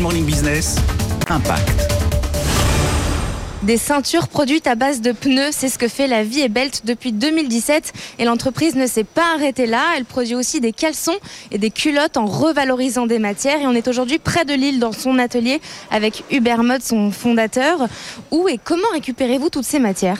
Morning Business, Impact. Des ceintures produites à base de pneus, c'est ce que fait la Vie et Belt depuis 2017 et l'entreprise ne s'est pas arrêtée là. Elle produit aussi des caleçons et des culottes en revalorisant des matières et on est aujourd'hui près de Lille dans son atelier avec Hubert Mode, son fondateur. Où et comment récupérez-vous toutes ces matières?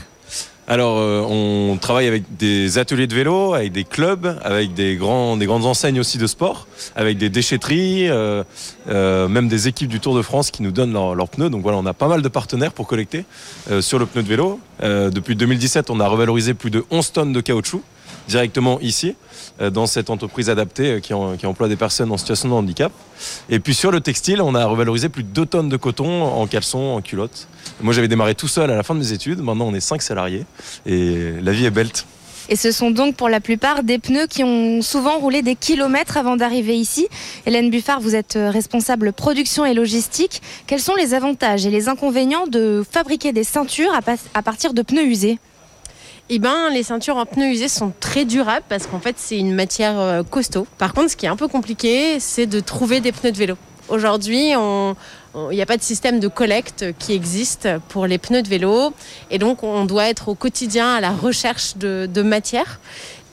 Alors, euh, on travaille avec des ateliers de vélo, avec des clubs, avec des, grands, des grandes enseignes aussi de sport, avec des déchetteries, euh, euh, même des équipes du Tour de France qui nous donnent leurs pneus. Donc voilà, on a pas mal de partenaires pour collecter sur le pneu de vélo. depuis 2017, on a revalorisé plus de 11 tonnes de caoutchouc directement ici, dans cette entreprise adaptée qui, qui, emploie des personnes en situation de handicap. Et puis sur le textile, on a revalorisé plus de 2 tonnes de coton en caleçon, en culotte. Moi, j'avais démarré tout seul à la fin de mes études. Maintenant, on est 5 salariés et la vie est belle. Et ce sont donc pour la plupart des pneus qui ont souvent roulé des kilomètres avant d'arriver ici. Hélène Buffard, vous êtes euh, responsable production et logistique. Quels sont les avantages et les inconvénients de fabriquer des ceintures à, partir de pneus usés? Eh ben, les ceintures en pneus usés sont très durables parce qu'en fait, c'est une matière euh, costaud. Par contre, ce qui est un peu compliqué, c'est de trouver des pneus de vélo. Aujourd'hui, il n'y a pas de système de collecte qui existe pour les pneus de vélo. Et donc, on doit être au quotidien à la recherche de, de matière.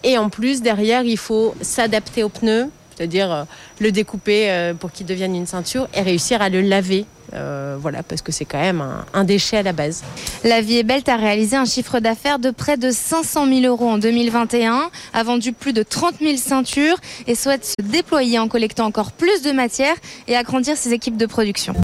Et en plus, derrière, il faut s'adapter aux pneus, c'est-à-dire euh, le découper euh, pour qu'il devienne une ceinture et réussir à le laver. Euh, voilà, parce que c'est quand même un, déchet à la base. La Vie est Belle a réalisé un chiffre d'affaires de près de 500 000 euros en 2021, a vendu plus de 30 000 ceintures et souhaite se déployer en collectant encore plus de matière et agrandir ses équipes de production.